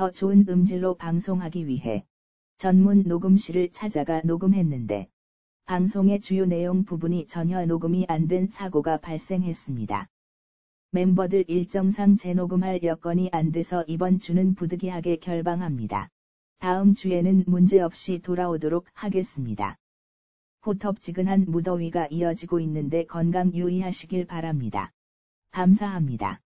더 좋은 음질로 방송하기 위해 전문 녹음실을 찾아가 녹음했는데 방송의 주요 내용 부분이 전혀 녹음이 안 된 사고가 발생했습니다. 멤버들 일정상 재녹음할 여건이 안 돼서 이번 주는 부득이하게 결방합니다. 다음 주에는 문제없이 돌아오도록 하겠습니다. 호텁지근한 무더위가 이어지고 있는데 건강 유의하시길 바랍니다. 감사합니다.